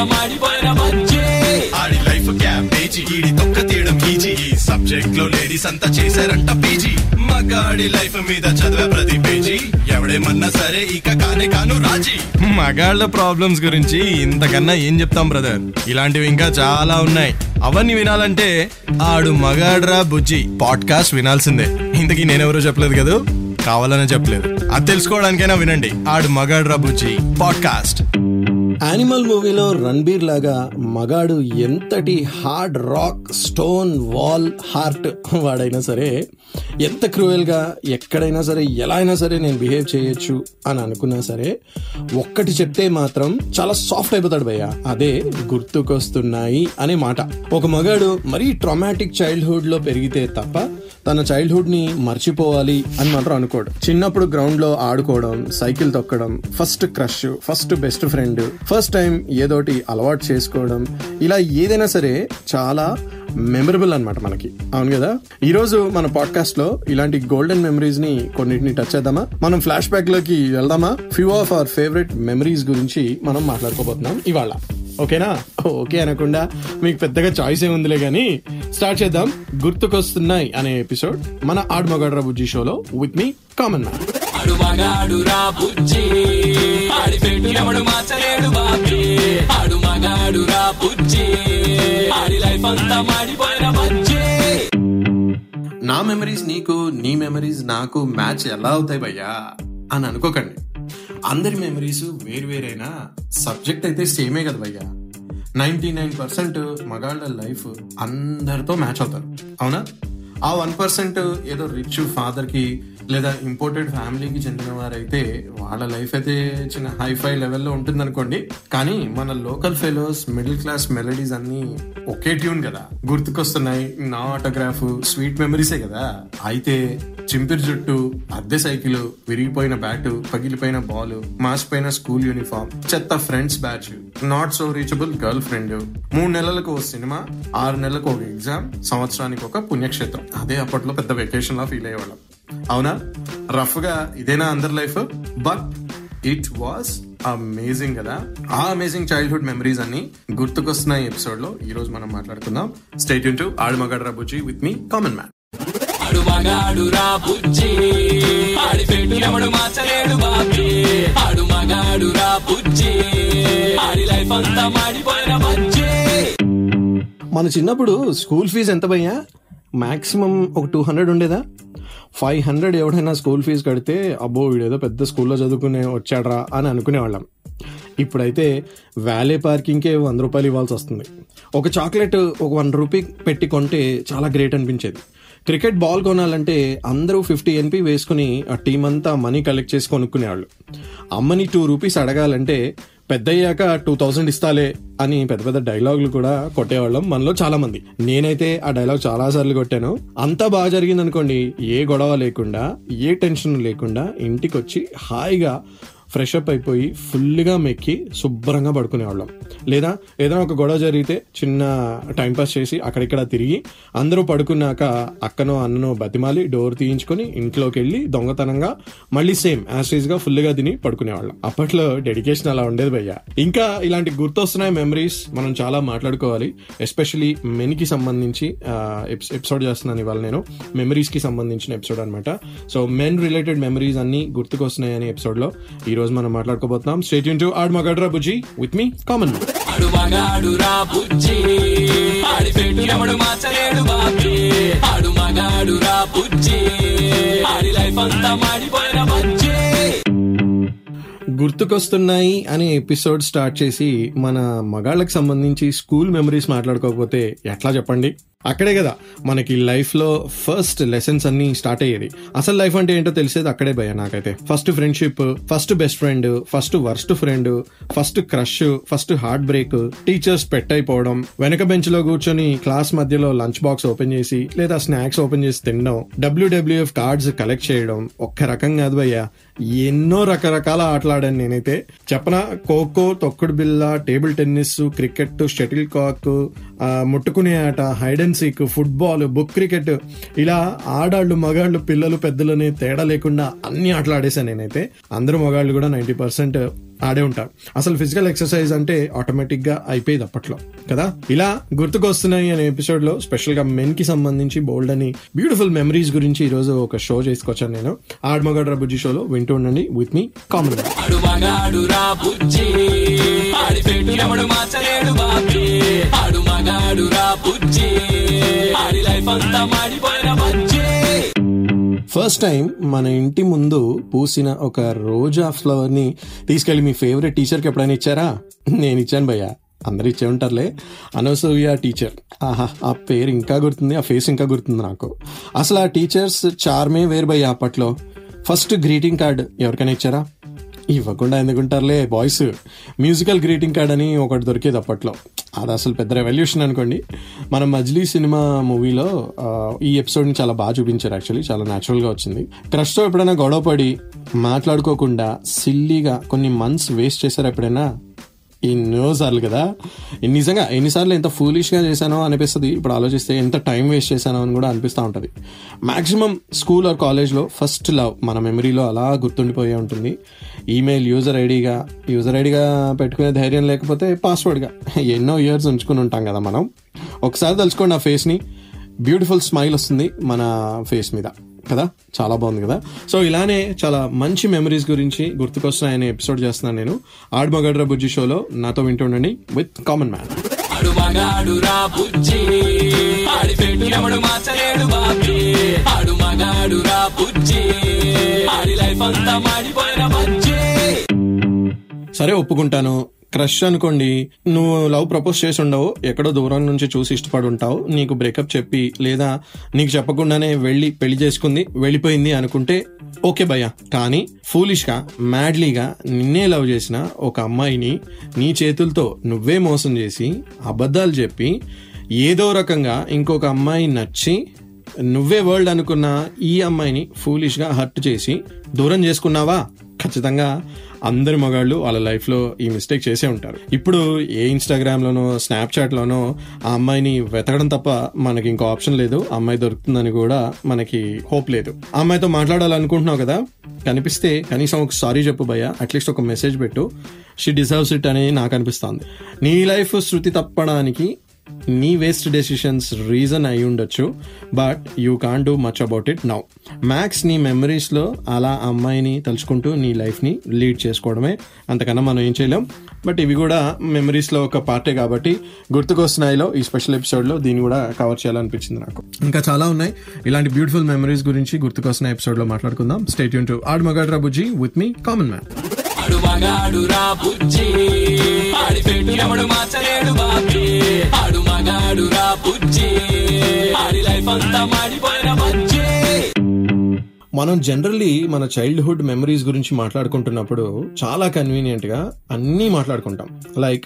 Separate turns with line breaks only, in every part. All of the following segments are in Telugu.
ఆడి లైఫ్
ఈడి తొక్క తీయడం ఈజీ. ఈ సబ్జెక్ట్లో లేడీస్ అంతా చేశారంట పీజీ. మగాడి లైఫ్ మీద చదివే ప్రతి పేజీ. ఎవడేమన్నా సరే ఇక కానే కాను రాజీ. మగాళ్ళ ప్రాబ్లమ్స్ గురించి ఇంతకన్నా ఏం చెప్తాం బ్రదర్ ఇలాంటివి ఇంకా చాలా ఉన్నాయి. అవన్నీ వినాలంటే ఆడు మగాడ్రా బుజ్జి. పాడ్కాస్ట్ వినాల్సిందే. ఇంతకీ నేనెవరో చెప్పలేదు కదా? కావాలనే చెప్పలేదు. అది తెలుసుకోవడానికైనా వినండి. ఆడు మగాడ్రా బుజ్జి. పాడ్కాస్ట్
యానిమల్ మూవీలో రణబీర్ లాగా మగాడు ఎంతటి hard rock stone wall heart వాడైనా సరే ఎంత క్రూయల్గా ఎక్కడైనా సరే ఎలా అయినా సరే నేను బిహేవ్ చేయొచ్చు అని అనుకున్నా సరే ఒక్కటి చెప్తే మాత్రం చాలా సాఫ్ట్ అయిపోతాడు భయ్య. అదే గుర్తుకొస్తున్నాయి అనే మాట. ఒక మగాడు మరీ ట్రామాటిక్ చైల్డ్హుడ్లో పెరిగితే తప్ప తన చైల్డ్హుడ్ని మర్చిపోవాలి అని మాత్రం అనుకోడు. చిన్నప్పుడు గ్రౌండ్లో ఆడుకోవడం సైకిల్ తొక్కడం first crush first best friend first time ఏదోటి అలవాటు చేసుకోవడం ఇలా ఏదైనా సరే చాలా మెమరబుల్ అనమాట మనకి. అవును కదా? ఈ రోజు మన పాడ్కాస్ట్లో ఇలాంటి గోల్డెన్ మెమరీస్ని కొన్నిటిని టచ్ చేద్దామా? మనం ఫ్లాష్ బ్యాక్లోకి వెళ్దామా? Few of our favourite memories గురించి మనం మాట్లాడుకోబోతున్నాం ఇవాళ. ఓకేనా? ఓకే అనకుండా మీకు పెద్దగా చాయిస్ ఏముందిలే కానీ స్టార్ట్ చేద్దాం. గుర్తుకొస్తున్నాయి అనే ఎపిసోడ్ మన ఆడ్ మగాడ్రా బుజ్జి. షోలో విత్ మీ కామన్ మ్యాన్ నా మెమరీస్ నీకు నీ మెమరీస్ నాకు మ్యాచ్ ఎలా అవుతాయి భయ్యా? అని అనుకోకండి. అందరి మెమరీస్ వేరువేరైనా సబ్జెక్ట్ అయితే సేమే కదా భయ్యా. నైన్టీ నైన్ పర్సెంట్ మగాళ్ళ లైఫ్ అందరితో మ్యాచ్ అవుతారు. అవునా? ఆ వన్ పర్సెంట్ ఏదో రిచ్ ఫాదర్కి లేదా ఇంపోర్టెడ్ ఫ్యామిలీకి చెందిన వారైతే వాళ్ళ లైఫ్ అయితే చిన్న హైఫై లెవెల్లో ఉంటుంది అనుకోండి కానీ మన local fellows middle class melodies అన్ని ఒకే ట్యూన్ కదా. గుర్తుకొస్తున్నాయి నా ఆటోగ్రాఫ్ స్వీట్ మెమరీసే కదా. అయితే చింపిరి జుట్టు అద్దె సైకిల్ విరిగిపోయిన బ్యాట్ పగిలిపోయిన బాల్ మాసిపోయిన స్కూల్ యూనిఫామ్ చెత్త friends batch not so reachable girlfriend మూడు నెలలకు ఓ సినిమా ఆరు నెలలకు ఒక ఎగ్జామ్ సంవత్సరానికి ఒక పుణ్యక్షేత్రం. అదే అప్పట్లో పెద్ద వెకేషన్ లా ఫీల్ అయ్యేవాళ్ళం. అవునా? రఫ్గా ఇదేనా అందరి life? But it was amazing కదా. ఆ అమేజింగ్ చైల్డ్హుడ్ మెమరీస్ అన్ని గుర్తుకొస్తున్నాయి ఎపిసోడ్లో ఈ రోజు మనం మాట్లాడుకుందాం. స్టేట్ టు ఆడమగడ్ర బుజ్జి విత్ మీ కామన్ మ్యాన్
ఆడు మగాడు రా బుజ్జి. ఆడి పెట్టు ఎవడు మార్చలేడు బాబీ. ఆడు మగాడు రా బుజ్జి. ఆడి లైఫ్ అంతా మాడిపోయిన బజ్జి.
మన చిన్నప్పుడు స్కూల్ ఫీజు ఎంత భయ్యా? మాక్సిమం ఒక టూ హండ్రెడ్ ఉండేదా? ఫైవ్ హండ్రెడ్ ఎవడైనా స్కూల్ ఫీజు కడితే అబ్బో వీడేదో పెద్ద స్కూల్లో చదువుకునే వచ్చాడ్రా అని అనుకునేవాళ్ళం. ఇప్పుడైతే వ్యాలే పార్కింగ్కే వంద రూపాయలు ఇవ్వాల్సి వస్తుంది. ఒక చాక్లెట్ ఒక వన్ రూపీ పెట్టి కొంటే చాలా గ్రేట్ అనిపించేది. క్రికెట్ బాల్ కొనాలంటే అందరూ ఫిఫ్టీ ఎన్పి వేసుకుని ఆ టీం అంతా మనీ కలెక్ట్ చేసి కొనుక్కునేవాళ్ళు. అమ్మని టూ రూపీస్ అడగాలంటే పెద్దయ్యాక టూ థౌసండ్ ఇస్తాలే అని పెద్ద పెద్ద డైలాగులు కూడా కొట్టేవాళ్ళం మనలో చాలా మంది నేనైతే ఆ డైలాగ్ చాలా సార్లు కొట్టాను. అంతా బాగా జరిగింది అనుకోండి ఏ గొడవ లేకుండా ఏ టెన్షన్ లేకుండా ఇంటికి వచ్చి హాయిగా ఫ్రెష్ అప్ అయిపోయి ఫుల్గా మెక్కి శుభ్రంగా పడుకునేవాళ్ళం. లేదా ఏదైనా ఒక గొడవ జరిగితే చిన్న టైంపాస్ చేసి అక్కడిక్కడ తిరిగి అందరూ పడుకున్నాక అక్కనో అన్ననో బతిమాలి డోర్ తీయించుకొని ఇంట్లోకి వెళ్ళి దొంగతనంగా మళ్ళీ సేమ్ యాసిడ్ ఫుల్గా తిని పడుకునేవాళ్ళం. అప్పట్లో డెడికేషన్ అలా ఉండేది భయ్య. ఇంకా ఇలాంటి గుర్తొస్తున్నాయి మెమరీస్ మనం చాలా మాట్లాడుకోవాలి. ఎస్పెషలీ మెన్కి సంబంధించి ఎపిసోడ్ చేస్తున్నాను ఇవాళ నేను. మెమరీస్కి సంబంధించిన ఎపిసోడ్ అనమాట సో మెన్ రిలేటెడ్ మెమరీస్ అన్ని గుర్తుకొస్తున్నాయి అనే ఎపిసోడ్లో. ఈరోజు రోజు మనం మాట్లాడుకోబోతున్నాం. స్టేట్ యూన్ టు ఆడ్ మగడ్రా బుజ్జి. విత్ మీ కామన్
ఆడు మగాడు రా బుజ్జి
గుర్తుకొస్తున్నాయి అనే ఎపిసోడ్ స్టార్ట్ చేసి మన మగాళ్ళకి సంబంధించి స్కూల్ మెమరీస్ మాట్లాడుకోకపోతే ఎట్లా చెప్పండి? అక్కడే కదా మనకి లైఫ్లో ఫస్ట్ లెసన్స్ అన్ని స్టార్ట్ అయ్యేది. అసలు లైఫ్ అంటే ఏంటో తెలిసేది అక్కడే భయ నాకైతే. First friendship first best friend first worst friend first crush first heartbreak teacher's pet అయిపోవడం వెనక బెంచ్లో కూర్చొని క్లాస్ మధ్యలో లంచ్ బాక్స్ ఓపెన్ చేసి లేదా స్నాక్స్ ఓపెన్ చేసి తినడం డబ్ల్యూడబ్ల్యూఎఫ్ కార్డ్స్ కలెక్ట్ చేయడం ఒక్క రకం కాదు భయ్యా. ఎన్నో రకరకాల ఆటలాడాను నేనైతే. చెప్పనా ఖోఖో తొక్కుడు బిల్ల టేబుల్ టెన్నిస్ క్రికెట్ షటిల్ కాక్ ముట్టుకునే ఆట hide and seek football book cricket ఇలా ఆడాళ్ళు మగాళ్ళు పిల్లలు పెద్దలని తేడా లేకుండా అన్ని ఆటలు ఆడేశాను నేనైతే. అందరూ మగాళ్ళు కూడా నైంటీ పర్సెంట్ ఆడే ఉంటారు అసలు ఫిజికల్ ఎక్సర్సైజ్ అంటే ఆటోమేటిక్గా అయిపోయేది అప్పట్లో కదా? ఇలా గుర్తుకొస్తున్నాయి అనే ఎపిసోడ్లో స్పెషల్గా మెన్కి సంబంధించి బోల్డ్ అని బ్యూటిఫుల్ మెమరీస్ గురించి ఈ రోజు ఒక షో చేసుకొచ్చాను నేను. ఆడమగడ్ర బుజ్జి షోలో వింటూ ఉండండి విత్ మీ కామన్
ఆడి లైఫ్ అంతా మాడిపోయిన
ఫస్ట్ టైం మన ఇంటి ముందు పూసిన ఒక రోజా ఫ్లవర్ని తీసుకెళ్ళి మీ ఫేవరెట్ టీచర్కి ఎప్పుడైనా ఇచ్చారా? నేను ఇచ్చాను భయ్య. అందరు ఇచ్చే ఉంటారులే. అనసూయ టీచర్ ఆహా ఆ పేరు ఇంకా గుర్తుంది ఆ ఫేస్ ఇంకా గుర్తుంది నాకు. అసలు ఆ టీచర్స్ చార్మే వేరు భయ్య అప్పట్లో. ఫస్ట్ గ్రీటింగ్ కార్డ్ ఎవరికైనా ఇచ్చారా? ఇవ్వకుండా ఎందుకుంటారులే బాయ్స్ మ్యూజికల్ గ్రీటింగ్ కార్డ్ అని ఒకటి దొరికేది అప్పట్లో. అది అసలు పెద్ద రెవల్యూషన్ అనుకోండి. మనం మజ్లీ సినిమా మూవీలో ఈ ఎపిసోడ్ని చాలా బాగా చూపించారు యాక్చువల్లీ చాలా న్యాచురల్గా వచ్చింది. క్రష్తో ఎప్పుడైనా గొడవ పడి మాట్లాడుకోకుండా సిల్లీగా కొన్ని మంత్స్ వేస్ట్ చేశారు ఎప్పుడైనా? ఎన్నోసార్లు కదా. నిజంగా ఎన్నిసార్లు ఎంత ఫూలిష్గా చేశానో అనిపిస్తుంది. ఇప్పుడు ఆలోచిస్తే ఎంత టైం వేస్ట్ చేశానో అని కూడా అనిపిస్తూ ఉంటుంది. మ్యాక్సిమం స్కూల్ ఆర్ కాలేజ్లో ఫస్ట్ లవ్ మన మెమరీలో అలా గుర్తుండిపోయే ఉంటుంది. ఈమెయిల్ యూజర్ ఐడిగా యూజర్ ఐడిగా పెట్టుకునే ధైర్యం లేకపోతే పాస్వర్డ్గా ఎన్నో ఇయర్స్ ఉంచుకుని ఉంటాం కదా మనం. ఒకసారి తలుచుకోండి ఆ ఫేస్ని బ్యూటిఫుల్ స్మైల్ వస్తుంది మన ఫేస్ మీద. కదా? చాలా బాగుంది కదా? సో ఇలానే చాలా మంచి మెమరీస్ గురించి గుర్తుకొస్తున్నాయనే ఎపిసోడ్ చేస్తున్నాను నేను. ఆడమగడ్ర బుజ్జి షోలో నాతో వింటుండండి విత్ కామన్ మ్యాన్
ఆడి లైఫ్ అంతా మాడిపోయిన బజ్జి.
సరే ఒప్పుకుంటాను. క్రష్ అనుకోండి. నువ్వు లవ్ ప్రపోజ్ చేసి ఉండవు ఎక్కడో దూరం నుంచి చూసి ఇష్టపడి ఉంటావు నీకు బ్రేకప్ చెప్పి లేదా నీకు చెప్పకుండానే వెళ్ళి పెళ్ళి చేసుకుంది వెళ్ళిపోయింది అనుకుంటే ఓకే భయ్య. కానీ ఫూలిష్గా మ్యాడ్లీగా నిన్నే లవ్ చేసిన ఒక అమ్మాయిని నీ చేతులతో నువ్వే మోసం చేసి అబద్ధాలు చెప్పి ఏదో రకంగా ఇంకొక అమ్మాయి నచ్చి నువ్వే వరల్డ్ అనుకున్న ఈ అమ్మాయిని ఫూలిష్గా హర్ట్ చేసి దూరం చేసుకున్నావా? ఖచ్చితంగా అందరి మగాళ్ళు వాళ్ళ లైఫ్లో ఈ మిస్టేక్ చేసే ఉంటారు. ఇప్పుడు ఏ ఇన్స్టాగ్రామ్లోనో స్నాప్చాట్లోనో ఆ అమ్మాయిని వెతకడం తప్ప మనకి ఇంకో ఆప్షన్ లేదు. ఆ అమ్మాయి దొరుకుతుందని కూడా మనకి హోప్ లేదు. ఆ అమ్మాయితో మాట్లాడాలనుకుంటున్నావు కదా? కనిపిస్తే కనీసం ఒక సారీ చెప్పు భయ్య. అట్లీస్ట్ ఒక మెసేజ్ పెట్టు. షీ డిజర్వ్స్ ఇట్ అని నాకు అనిపిస్తుంది. నీ లైఫ్ శృతి తప్పడానికి నీ వేస్ట్ డెసిషన్స్ రీజన్ అయి ఉండొచ్చు but you can do much about it now max నీ మెమరీస్లో అలా అమ్మాయిని తలుచుకుంటూ నీ లైఫ్ని లీడ్ చేసుకోవడమే. అంతకన్నా మనం ఏం చేయలేం. బట్ ఇవి కూడా మెమరీస్లో ఒక పార్టే కాబట్టి గుర్తుకొస్తున్నాయిలో ఈ స్పెషల్ ఎపిసోడ్లో దీన్ని కూడా కవర్ చేయాలనిపించింది నాకు. ఇంకా చాలా ఉన్నాయి. ఇలాంటి బ్యూటిఫుల్ మెమరీస్ గురించి గుర్తుకొస్తున్న ఎపిసోడ్లో మాట్లాడుకుందాం. స్టేట్ యూన్ టు ఆడ్ మగాడ్రా బుజ్జి విత్ మీ కామన్ మ్యాన్
ఆడు మగాడు రా బుజ్జి. ఆడి పెట్టు ఎవడు మార్చలేడు బాబీ. ఆడు మగాడు రా బుజ్జి. ఆడి లైఫ్ అంతా మాడిపోయిన బుజ్జి.
మనం జనరల్లీ మన చైల్డ్హుడ్ మెమరీస్ గురించి మాట్లాడుకుంటున్నప్పుడు చాలా కన్వీనియంట్గా అన్నీ మాట్లాడుకుంటాం. లైక్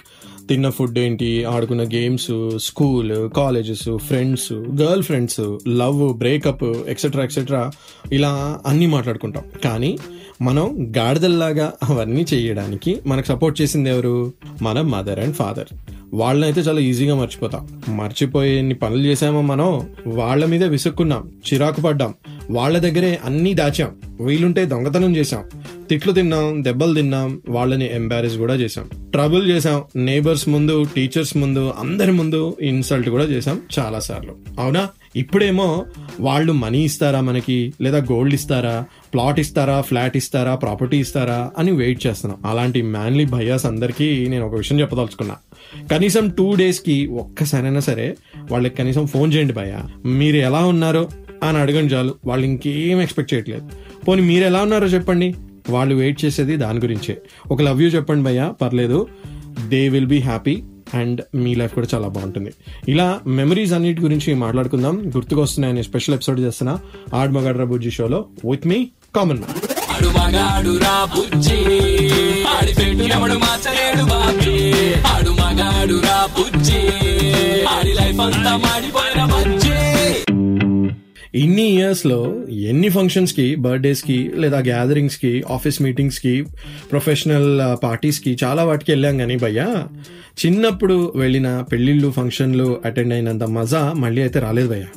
తిన్న ఫుడ్ ఏంటి ఆడుకున్న games school colleges friends girl friends love breakup etcetera etcetera ఇలా అన్నీ మాట్లాడుకుంటాం. కానీ మనం గాడిదల్లాగా అవన్నీ చేయడానికి మనకు సపోర్ట్ చేసింది ఎవరు? మన మదర్ అండ్ ఫాదర్ వాళ్ళనైతే చాలా ఈజీగా మర్చిపోతాం. మర్చిపోయేన్ని పనులు చేసామో మనం వాళ్ళ మీద విసుక్కున్నాం చిరాకు పడ్డాం వాళ్ళ దగ్గరే అన్నీ దాచాం వీలుంటే దొంగతనం చేసాం తిట్లు తిన్నాం దెబ్బలు తిన్నాం వాళ్ళని ఎంబారెస్ కూడా చేసాం ట్రబుల్ చేసాం నేబర్స్ ముందు టీచర్స్ ముందు అందరి ముందు ఇన్సల్ట్ కూడా చేసాం చాలా సార్లు. అవునా? ఇప్పుడేమో వాళ్ళు మనీ ఇస్తారా మనకి లేదా గోల్డ్ ఇస్తారా ప్లాట్ ఇస్తారా ఫ్లాట్ ఇస్తారా ప్రాపర్టీ ఇస్తారా అని వెయిట్ చేస్తున్నాం. అలాంటి మ్యాన్లీ భయాస్ అందరికీ నేను ఒక విషయం చెప్పదలుచుకున్నా. కనీసం టూ డేస్కి ఒక్కసారైనా సరే వాళ్ళకి కనీసం ఫోన్ చేయండి భయ్య. మీరు ఎలా ఉన్నారో? అని అడగండి చాలు. వాళ్ళు ఇంకేం ఎక్స్పెక్ట్ చేయట్లేదు. పోనీ మీరు ఎలా ఉన్నారో చెప్పండి. వాళ్ళు వెయిట్ చేసేది దాని గురించే. ఒక లవ్ యూ చెప్పండి భయ్య పర్లేదు. They will be happy and me life కూడా చాలా బాగుంటుంది. ఇలా మెమరీస్ అన్నిటి గురించి మాట్లాడుకుందాం. గుర్తుకొస్తున్నాయని స్పెషల్ ఎపిసోడ్ చేస్తున్న. ఆడ్ మగాడ్రా బుజ్జి షోలో విత్ మీ కామన్ మ్యాన్
ఆడు
ఇన్ని ఇయర్స్లో ఎన్ని ఫంక్షన్స్కి బర్త్డేస్కి లేదా గ్యాదరింగ్స్కి ఆఫీస్ మీటింగ్స్కి ప్రొఫెషనల్ పార్టీస్కి చాలా వాటికి వెళ్ళాం కానీ భయ్యా చిన్నప్పుడు వెళ్ళిన పెళ్ళిళ్ళు ఫంక్షన్లు అటెండ్ అయినంత మజా మళ్ళీ అయితే రాలేదు భయ్యా.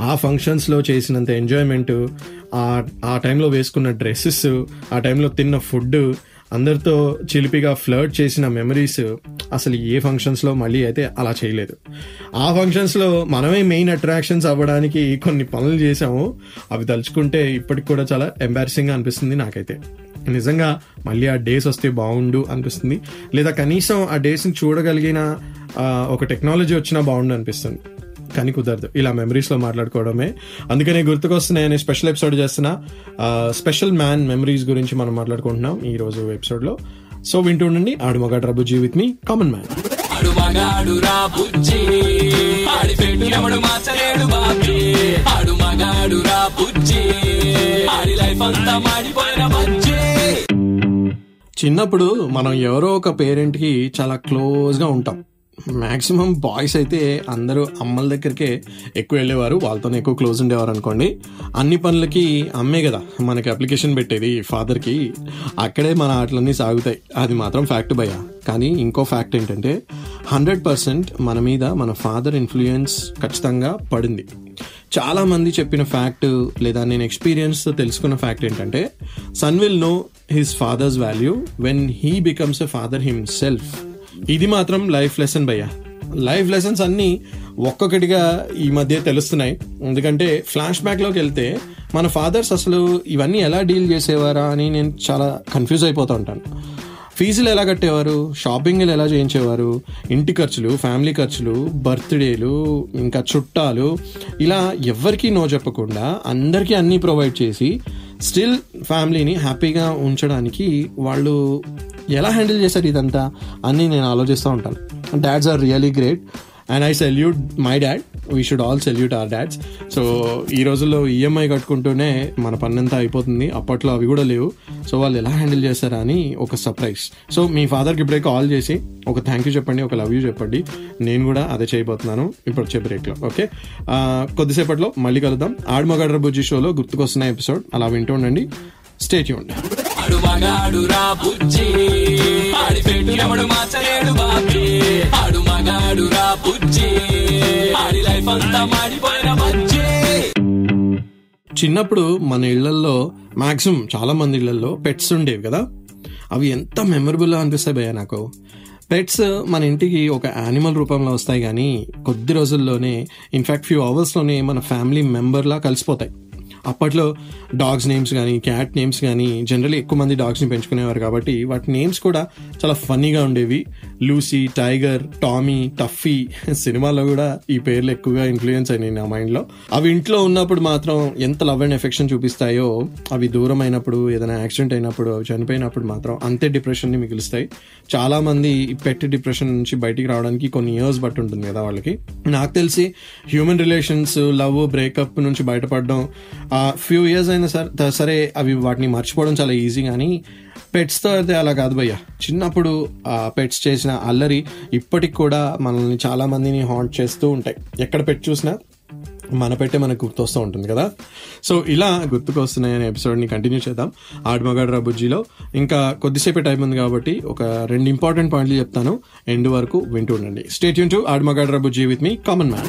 ఆ ఫంక్షన్స్లో చేసినంత ఎంజాయ్మెంట్ ఆ ఆ టైంలో వేసుకున్న డ్రెస్సెస్ ఆ టైంలో తిన్న ఫుడ్ అందరితో చిలిపిగా ఫ్లర్ట్ చేసిన మెమరీస్ అసలు ఏ ఫంక్షన్స్లో మళ్ళీ అయితే అలా చేయలేదు. ఆ ఫంక్షన్స్లో మనమే మెయిన్ అట్రాక్షన్స్ అవ్వడానికి కొన్ని పనులు చేసాము అవి తలుచుకుంటే ఇప్పటికి కూడా చాలా ఎంబారసింగ్గా అనిపిస్తుంది నాకైతే. నిజంగా మళ్ళీ ఆ డేస్ వస్తే బాగుండు అనిపిస్తుంది. లేదా కనీసం ఆ డేస్ని చూడగలిగిన ఒక టెక్నాలజీ వచ్చినా బాగుండు అనిపిస్తుంది. కానీ కుదరదు. ఇలా మెమరీస్లో మాట్లాడుకోవడమే. అందుకనే గుర్తుకొస్తున్నాయని స్పెషల్ ఎపిసోడ్ చేస్తున్నా స్పెషల్ మ్యాన్ మెమరీస్ గురించి మనం మాట్లాడుకుంటున్నాం ఈ రోజు ఎపిసోడ్లో. సో వింటూ ఉండండి. ఆడు మగాడు రబుజీ విత్ మీ కామన్ మ్యాన్
ఆడు మగాడు రా బుజ్జి. ఆడి పెట్టు ఎవడు మార్చలేడు బాబీ. ఆడు మగాడు రా బుజ్జి. ఆడి లైఫ్ అంతా మాడిపోయిన బజ్జి.
చిన్నప్పుడు మనం ఎవరో ఒక పేరెంట్కి చాలా క్లోజ్గా ఉంటాం. మ్యాక్సిమం బాయ్స్ అయితే అందరూ అమ్మల దగ్గరికే ఎక్కువ వెళ్ళేవారు. వాళ్ళతోనే ఎక్కువ క్లోజ్ ఉండేవారు అనుకోండి. అన్ని పనులకి అమ్మే కదా. మనకి అప్లికేషన్ పెట్టేది ఫాదర్కి. అక్కడే మన ఆటలన్నీ సాగుతాయి. అది మాత్రం ఫ్యాక్ట్ భయ కానీ ఇంకో ఫ్యాక్ట్ ఏంటంటే హండ్రెడ్ పర్సెంట్ మన మీద మన ఫాదర్ ఇన్ఫ్లుయెన్స్ ఖచ్చితంగా పడింది. చాలామంది చెప్పిన ఫ్యాక్ట్ లేదా నేను ఎక్స్పీరియన్స్తో తెలుసుకున్న ఫ్యాక్ట్ ఏంటంటే son will know his father's value when he becomes a father himself. ఇది మాత్రం లైఫ్ లెసన్ భయ్యా. లైఫ్ లెసన్స్ అన్నీ ఒక్కొక్కటిగా ఈ మధ్య తెలుస్తున్నాయి. ఎందుకంటే ఫ్లాష్ బ్యాక్లోకి వెళ్తే మన ఫాదర్స్ అసలు ఇవన్నీ ఎలా డీల్ చేసేవారా అని నేను చాలా కన్ఫ్యూజ్ అయిపోతూ ఉంటాను. ఫీజులు ఎలా కట్టేవారు? షాపింగ్లు ఎలా చేయించేవారు? ఇంటి ఖర్చులు ఫ్యామిలీ ఖర్చులు బర్త్డేలు ఇంకా చుట్టాలు ఇలా ఎవ్వరికీ నో చెప్పకుండా అందరికీ అన్నీ ప్రొవైడ్ చేసి స్టిల్ ఫ్యామిలీని హ్యాపీగా ఉంచడానికి వాళ్ళు ఎలా హ్యాండిల్ చేశారు ఇదంతా అని నేను ఆలోచిస్తూ ఉంటాను. Dads are really great and I salute my dad we should all salute our dads so ఈ రోజుల్లో ఈఎంఐ కట్టుకుంటూనే మన పన్నంతా అయిపోతుంది. అప్పట్లో అవి కూడా లేవు. సో వాళ్ళు ఎలా హ్యాండిల్ చేస్తారా అని ఒక సర్ప్రైజ్ సో మీ ఫాదర్కి ఇప్పుడే కాల్ చేసి ఒక థ్యాంక్ యూ చెప్పండి ఒక లవ్ యూ చెప్పండి. నేను కూడా అదే చేయబోతున్నాను ఇప్పుడు వచ్చే బ్రేక్లో ఓకే కొద్దిసేపట్లో మళ్ళీ కలుద్దాం. ఆడమగడ్ర బుజ్జి షోలో గుర్తుకొస్తున్న ఎపిసోడ్ అలా వింటూ ఉండండి. స్టేట్ ఉండండి
ఆడు మగాడు రా బుజ్జి. ఆడి పెట్టు ఎవడు మార్చలేడు బాబీ. ఆడు మగాడు రా బుజ్జి. ఆడి లైఫ్ అంతా మాడిపోయిన బుజ్జి.
చిన్నప్పుడు మన ఇళ్ళలో మాక్సిమం చాలా మంది ఇళ్ళలో పెట్స్ ఉండేవి కదా. అవి ఎంత మెమరబుల్ అనిపిస్తాయి భయ్య నాకు. పెట్స్ మన ఇంటికి ఒక యానిమల్ రూపంలో వస్తాయి కానీ కొద్ది రోజుల్లోనే ఇన్ఫ్యాక్ట్ ఫ్యూ అవర్స్లోనే మన ఫ్యామిలీ మెంబర్లా కలిసిపోతాయి. అప్పట్లో డాగ్స్ నేమ్స్ కానీ క్యాట్ నేమ్స్ కానీ జనరల్లీ ఎక్కువ మంది డాగ్స్ని పెంచుకునేవారు కాబట్టి వాటి నేమ్స్ కూడా చాలా ఫన్నీగా ఉండేవి. లూసీ టైగర్ టామీ టఫీ సినిమాలో కూడా ఈ పేర్లు ఎక్కువగా ఇన్ఫ్లుయెన్స్ అయినాయి నా మైండ్లో అవి ఇంట్లో ఉన్నప్పుడు మాత్రం ఎంత లవ్ అండ్ ఎఫెక్షన్ చూపిస్తాయో అవి దూరం అయినప్పుడు ఏదైనా యాక్సిడెంట్ అయినప్పుడు అవి చనిపోయినప్పుడు మాత్రం అంతే డిప్రెషన్ని మిగులుస్తాయి. చాలామంది పెట్ డిప్రెషన్ నుంచి బయటికి రావడానికి కొన్ని ఇయర్స్ బట్టి ఉంటుంది కదా వాళ్ళకి. నాకు తెలిసి హ్యూమన్ రిలేషన్స్ లవ్ బ్రేకప్ నుంచి బయటపడడం ఫ్యూ ఇయర్స్ అయినా సరే సరే అవి వాటిని మర్చిపోవడం చాలా ఈజీ కానీ పెట్స్తో అయితే అలా కాదు భయ్య. చిన్నప్పుడు పెట్స్ చేసిన అల్లరి ఇప్పటికి కూడా మనల్ని చాలా మందిని హాంట్ చేస్తూ ఉంటాయి. ఎక్కడ పెట్ చూసినా మన పెట్టే మనకు గుర్తొస్తూ ఉంటుంది కదా. సో ఇలా గుర్తుకొస్తున్నాయి అనే ఎపిసోడ్ని కంటిన్యూ చేద్దాం. ఆడమగాడు బుజ్జిలో. ఇంకా కొద్దిసేపు టైం ఉంది కాబట్టి ఒక రెండు ఇంపార్టెంట్ పాయింట్లు చెప్తాను. ఎండ్ వరకు వింటూ ఉండండి. స్టేట్ యూన్ టు ఆడమగాడు రాబుజ్జి విత్ మీ కామన్ మ్యాన్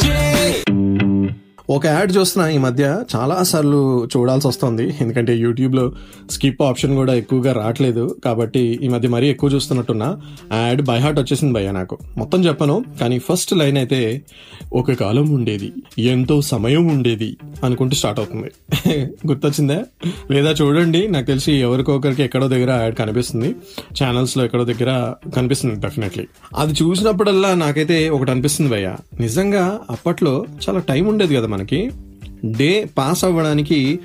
ఒక యాడ్ చూస్తున్నా ఈ మధ్య. చాలా సార్లు చూడాల్సి వస్తుంది. ఎందుకంటే యూట్యూబ్లో స్కిప్ ఆప్షన్ కూడా ఎక్కువగా రావట్లేదు. కాబట్టి ఈ మధ్య మరీ ఎక్కువ చూస్తున్నట్టున్నా. ఆ యాడ్ బై హార్ట్ వచ్చేసింది భయ్య నాకు. మొత్తం చెప్పను కానీ ఫస్ట్ లైన్ అయితే ఒక కాలం ఉండేది. ఎంతో సమయం ఉండేది అనుకుంటూ స్టార్ట్ అవుతుంది. గుర్తొచ్చిందా? లేదా చూడండి నాకు తెలిసి ఎవరికొకరికి ఎక్కడో దగ్గర యాడ్ కనిపిస్తుంది. ఛానల్స్లో ఎక్కడో దగ్గర కనిపిస్తుంది డెఫినెట్లీ అది చూసినప్పుడల్లా నాకైతే ఒకటి అనిపిస్తుంది భయ్య. నిజంగా అప్పట్లో చాలా టైం ఉండేది కదా మనకి. డే పాస్ అవ్వడానికి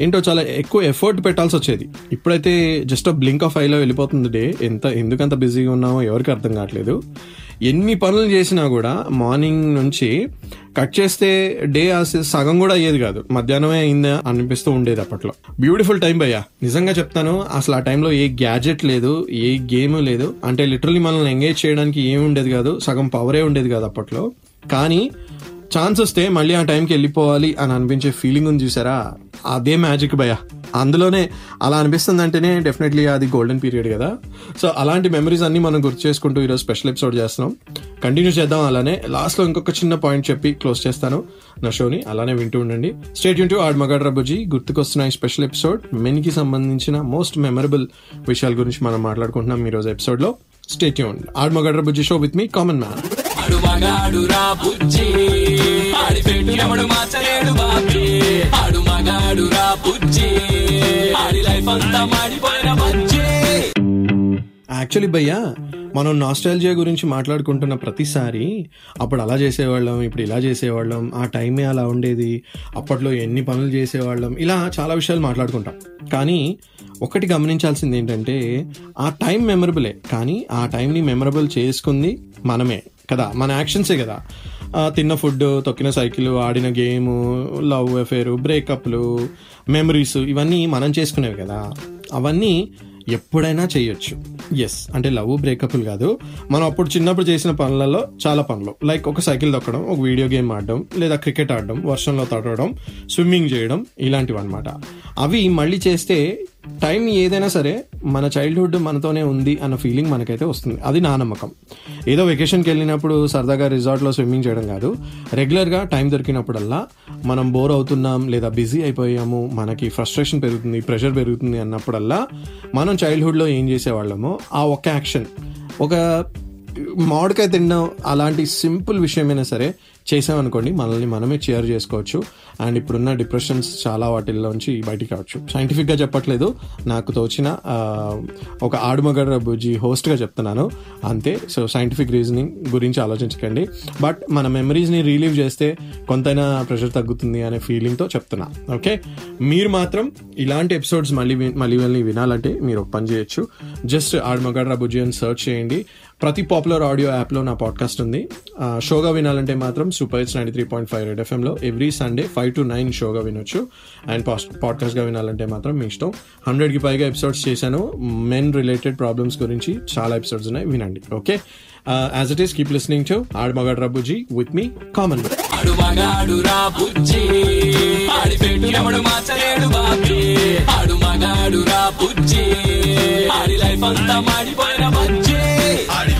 ఏంటో చాలా ఎక్కువ ఎఫర్ట్ పెట్టాల్సి వచ్చేది. ఇప్పుడైతే జస్ట్ బ్లింక్ ఆఫ్ ఐలో వెళ్ళిపోతుంది డే. ఎంత ఎందుకంత బిజీగా ఉన్నామో ఎవరికి అర్థం కావట్లేదు. ఎన్ని పనులు చేసినా కూడా మార్నింగ్ నుంచి కట్ చేస్తే డే సగం కూడా అయ్యేది కాదు. మధ్యాహ్నమే అయిందా అనిపిస్తూ ఉండేది అప్పట్లో. బ్యూటిఫుల్ టైం భయ్యా. నిజంగా చెప్తాను అసలు ఆ టైంలో ఏ గ్యాజెట్ లేదు ఏ గేమ్ లేదు. అంటే లిటరలీ మనల్ని ఎంగేజ్ చేయడానికి ఏమి ఉండేది కాదు సగం పవరే ఉండేది కాదు అప్పట్లో. కానీ ఛాన్స్ వస్తే మళ్ళీ ఆ టైంకి వెళ్ళిపోవాలి అని అనిపించే ఫీలింగ్ ఉంది చూసారా? అదే మ్యాజిక్ భయ అందులోనే అలా అనిపిస్తుంది అంటేనే డెఫినెట్లీ అది గోల్డెన్ పీరియడ్ కదా. సో అలాంటి మెమరీస్ అన్ని మనం గుర్తు చేసుకుంటూ ఈరోజు స్పెషల్ ఎపిసోడ్ చేస్తున్నాం. కంటిన్యూ చేద్దాం అలానే. లాస్ట్లో ఇంకొక చిన్న పాయింట్ చెప్పి క్లోజ్ చేస్తాను. నా షోని అలానే వింటూ ఉండండి. స్టేట్ యూన్ టు ఆడ్ మగాడ్ రబుజీ గుర్తుకొస్తున్న ఈ స్పెషల్ ఎపిసోడ్ మెన్కి సంబంధించిన మోస్ట్ మెమరబుల్ విషయాల గురించి మనం మాట్లాడుకుంటున్నాం ఈరోజు ఎపిసోడ్లో స్టేట్ యూన్ ఆడ్ మగాడ్ రబుజీ show with me common man
ఆడి పెట్టు ఎవడు మార్చలేడు బాబీ. ఆడు మగాడు రా బుజ్జి. ఆడి లైఫ్ అంతా మాడిపోయిన బజ్జి.
యాక్చువల్లీ భయ్యా మనం నాస్టాలజియా గురించి మాట్లాడుకుంటున్న ప్రతిసారి అప్పుడు అలా చేసేవాళ్ళం ఇప్పుడు ఇలా చేసేవాళ్ళం ఆ టైమే అలా ఉండేది అప్పట్లో ఎన్ని పనులు చేసేవాళ్ళం ఇలా చాలా విషయాలు మాట్లాడుకుంటాం. కానీ ఒకటి గమనించాల్సింది ఏంటంటే ఆ టైం మెమరబులే. కానీ ఆ టైంని మెమరబుల్ చేసుకుంది మనమే కదా మన యాక్షన్సే కదా. తిన్న ఫుడ్ తొక్కిన సైకిల్ ఆడిన గేమ్ లవ్ అఫేర్ బ్రేకప్లు మెమరీస్ ఇవన్నీ మనం చేసుకునేవి కదా. అవన్నీ ఎప్పుడైనా చేయొచ్చు. ఎస్ అంటే లవ్ బ్రేకప్లు కాదు. మనం అప్పుడు చిన్నప్పుడు చేసిన పనులలో చాలా పనులు. లైక్ ఒక సైకిల్ తొక్కడం ఒక వీడియో గేమ్ ఆడడం లేదా క్రికెట్ ఆడడం వర్షంలో తడవడం స్విమ్మింగ్ చేయడం ఇలాంటివి అనమాట అవి మళ్ళీ చేస్తే టైం ఏదైనా సరే మన చైల్డ్హుడ్ మనతోనే ఉంది అన్న ఫీలింగ్ మనకైతే వస్తుంది. అది నా నమ్మకం. ఏదో వెకేషన్కి వెళ్ళినప్పుడు సరదాగా రిసార్ట్లో స్విమ్మింగ్ చేయడం కాదు. రెగ్యులర్గా టైం దొరికినప్పుడల్లా మనం బోర్ అవుతున్నాం లేదా బిజీ అయిపోయాము మనకి ఫ్రస్ట్రేషన్ పెరుగుతుంది ప్రెషర్ పెరుగుతుంది అన్నప్పుడల్లా మనం చైల్డ్హుడ్లో ఏం చేసేవాళ్ళమో ఆ ఒక్క యాక్షన్ ఒక మామిడికాయ తినడం అలాంటి సింపుల్ విషయమైనా సరే చేసామనుకోండి మనల్ని మనమే చేర్ చేసుకోవచ్చు. అండ్ ఇప్పుడున్న డిప్రెషన్స్ చాలా వాటిల్లోంచి బయటికి రావచ్చు. సైంటిఫిక్గా చెప్పట్లేదు. నాకు తోచిన ఒక ఆడుమగడ బుజ్జి హోస్ట్గా చెప్తున్నాను. అంతే. సో సైంటిఫిక్ రీజనింగ్ గురించి ఆలోచించకండి. బట్ మన మెమరీస్ని రిలీవ్ చేస్తే కొంతైనా ప్రెషర్ తగ్గుతుంది అనే ఫీలింగ్తో చెప్తున్నా. ఓకే మీరు మాత్రం ఇలాంటి ఎపిసోడ్స్ మళ్ళీ మళ్ళీ మళ్ళీ వినాలంటే మీరు ఒక పని చేయొచ్చు. జస్ట్ ఆడుమగడ్రా బుజ్జి అని సెర్చ్ చేయండి. ప్రతి పాపులర్ ఆడియో యాప్లో నా పాడ్కాస్ట్ ఉంది. షోగా వినాలంటే మాత్రం super hits ninety three point five red ఎఫ్ఎంలో every Sunday five to nine షోగా వినొచ్చు. అండ్ పాడ్కాస్ట్గా వినాలంటే మాత్రం మీ ఇష్టం. హండ్రెడ్కి పైగా ఎపిసోడ్స్ చేశాను. మెన్ రిలేటెడ్ ప్రాబ్లమ్స్ గురించి చాలా ఎపిసోడ్స్ ఉన్నాయి. వినండి. Okay? As it is keep listening to add మగడ్ రబుజీ విత్ మీ కామన్
ఆడు మగాడు రా బుజ్జి. ఆడి పెట్టు ఎవడు మార్చలేడు బాబీ. ఆడు మగాడు రా బుజ్జి. ఆడి లైఫ్ అంతా మాడిపోయిన బజ్జి.
ఆడి